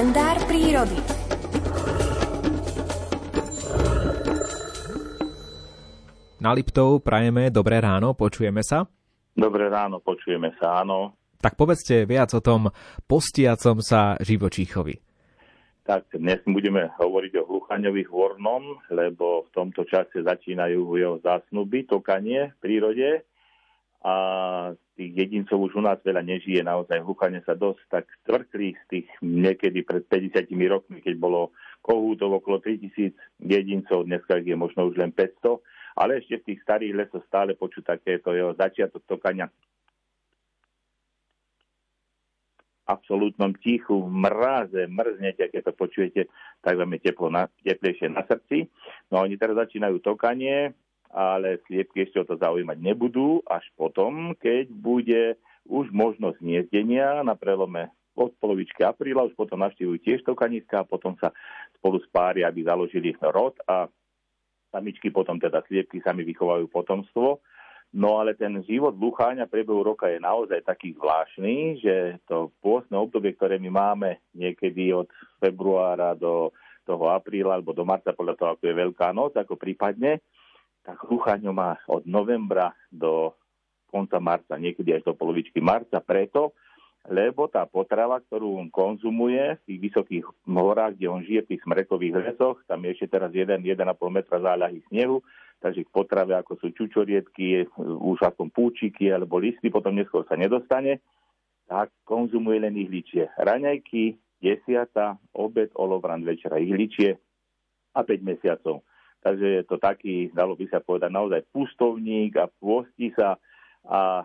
kalendár prírody. Na Liptov prajeme dobré ráno, počujeme sa? Dobré ráno, počujeme sa, áno. Tak povedzte viac o tom postiacom sa živočíchovi. Tak dnes budeme hovoriť o hluchaňových vornom, lebo v tomto čase začínajú jeho zásnuby, tokanie v prírode a tých jedincov už u nás veľa nežije, naozaj hluchanie sa dosť tak stvrkli z tých niekedy pred 50 rokmi, keď bolo kohútov okolo 3000 jedincov, dneska je možno už len 500 ale ešte v tých starých lesoch stále počuť takéto jeho začiatok tokania. Absolútnom tichu, v mraze, mrznete, keď to počujete, tak vám je teplo na, teplejšie na srdci. No oni teraz začínajú tokanie, ale sliepky ešte o to zaujímať nebudú, až potom, keď bude už možnosť niezdenia na prelome od polovičky apríla, už potom navštívujú tiež tokaniska a potom sa spolu spária, aby založili rod a samičky potom teda sliepky sami vychovajú potomstvo. No ale ten život lucháňa priebehu roka je naozaj taký zvláštny, že to pôstne obdobie, ktoré my máme niekedy od februára do toho apríla alebo do marca, podľa toho, ako je Veľká noc, ako prípadne, tak lucháňo má od novembra do konca marca, niekedy až do polovičky marca, preto, lebo tá potrava, ktorú on konzumuje v tých vysokých horách, kde on žije, v tých smrekových lesoch, tam je ešte teraz 1-1,5 metra záľahy snehu, takže k potrave, ako sú čučoriedky, už aspoň púčiky alebo listy, potom neskôr sa nedostane, tak konzumuje len ihličie. Raňajky, desiata, obed, olovran, večera, ihličie a 5 mesiacov. Takže je to taký, dalo by sa povedať, naozaj pustovník a pôsti sa a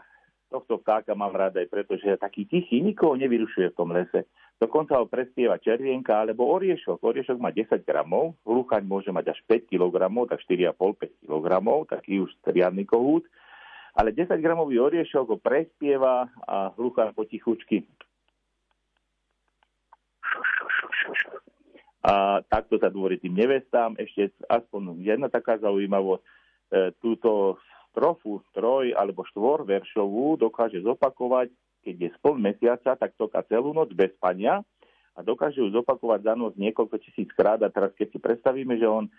tohto vtáka mám rád aj preto, že je taký tichý, nikoho nevyrušuje v tom lese. Dokonca ho prespieva červienka alebo oriešok. Oriešok má 10 gramov, hluchaň môže mať až 5 kg, tak 4,5-5 kg, taký už riadny kohút. Ale 10 gramový oriešok ho prespieva a hluchaň potichučky. A takto sa dôverí tým nevestám. Ešte aspoň jedna taká zaujímavosť. E, túto strofu troj alebo štvor veršovú dokáže zopakovať, keď je spol mesiaca, tak toka celú noc bez spania a dokáže ju zopakovať za noc niekoľko tisíc krát. A teraz keď si predstavíme, že on e,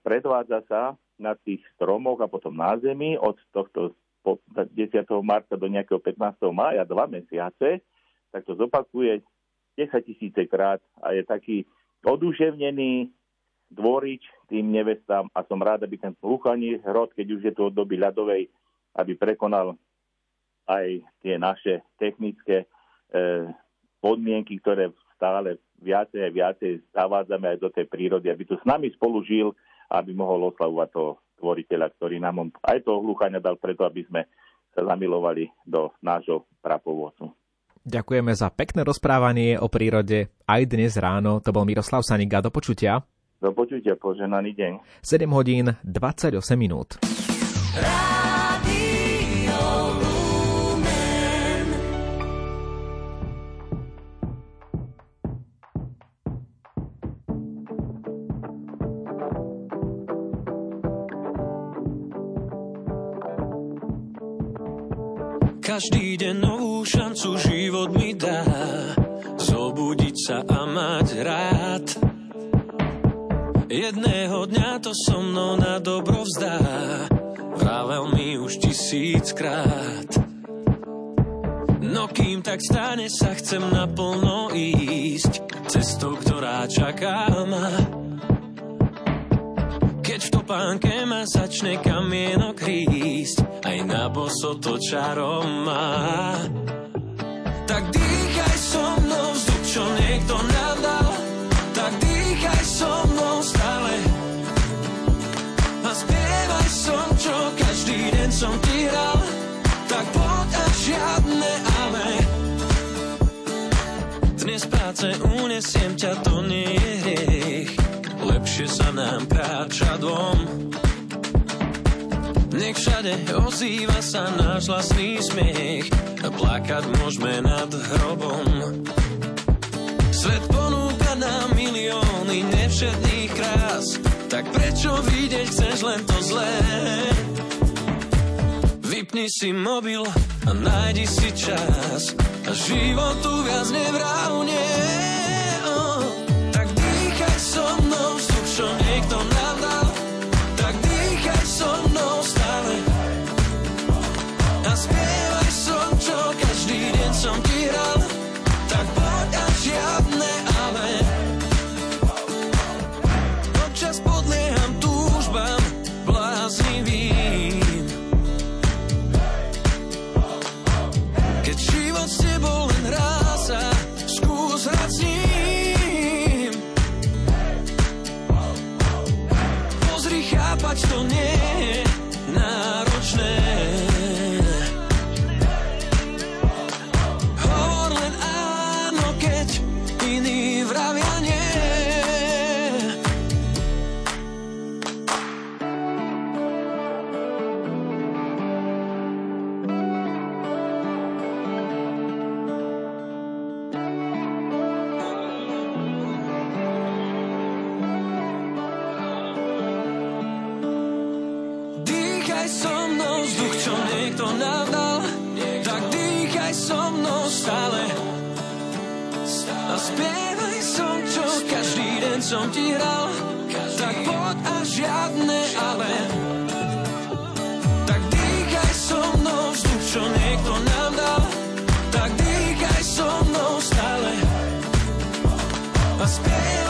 predvádza sa na tých stromoch a potom na zemi od tohto 10. marca do nejakého 15. mája, dva mesiace, tak to zopakuje 10 tisíce krát a je taký oduševnený, dvoriť tým nevestám a som rád, aby ten hluchaný hrod, keď už je to od doby ľadovej, aby prekonal aj tie naše technické e, podmienky, ktoré stále viacej a viacej zavádzame aj do tej prírody, aby tu s nami spolu žil aby mohol oslavovať toho tvoriteľa, ktorý nám aj toho hluchania dal preto, aby sme sa zamilovali do nášho prapovocu. Ďakujeme za pekné rozprávanie o prírode aj dnes ráno. To bol Miroslav Saniga. Do počutia. Do počutia, poženaný deň. 7 hodín 28 minút. Každý deň novú šancu sa a mať rád. Jedného dňa to so mnou na dobro vzdá. Vravel mi už tisíckrát. No kým tak stane sa chcem naplno ísť Cestou, ktorá čaká ma. Keď v topánke ma začne kamienok rísť Aj na boso to čarom má Dnes práce unesiem ťa, to nie je hriech Lepšie sa nám kráča dvom nech všade ozýva sa náš vlastný smiech a plakať môžeme nad hrobom. Svet ponúka nám milióny nevšetných krás, tak prečo vidieť chceš len to zlé? Zapni si mobil a nájdi si čas a životu viac nevrávne. Oh. Tak dýchaj so mnou vzduch, čo niekto nájde. chápať to nie. Na dýchaj so mnou vzduch, čo niekto nám dal. Tak dýchaj so mnou stále. A spievaj som, čo každý deň som ti hral. Tak poď a žiadne ale. Tak dýchaj so mnou vzduch, čo niekto nám dal. Tak dýchaj so mnou stále. A spievaj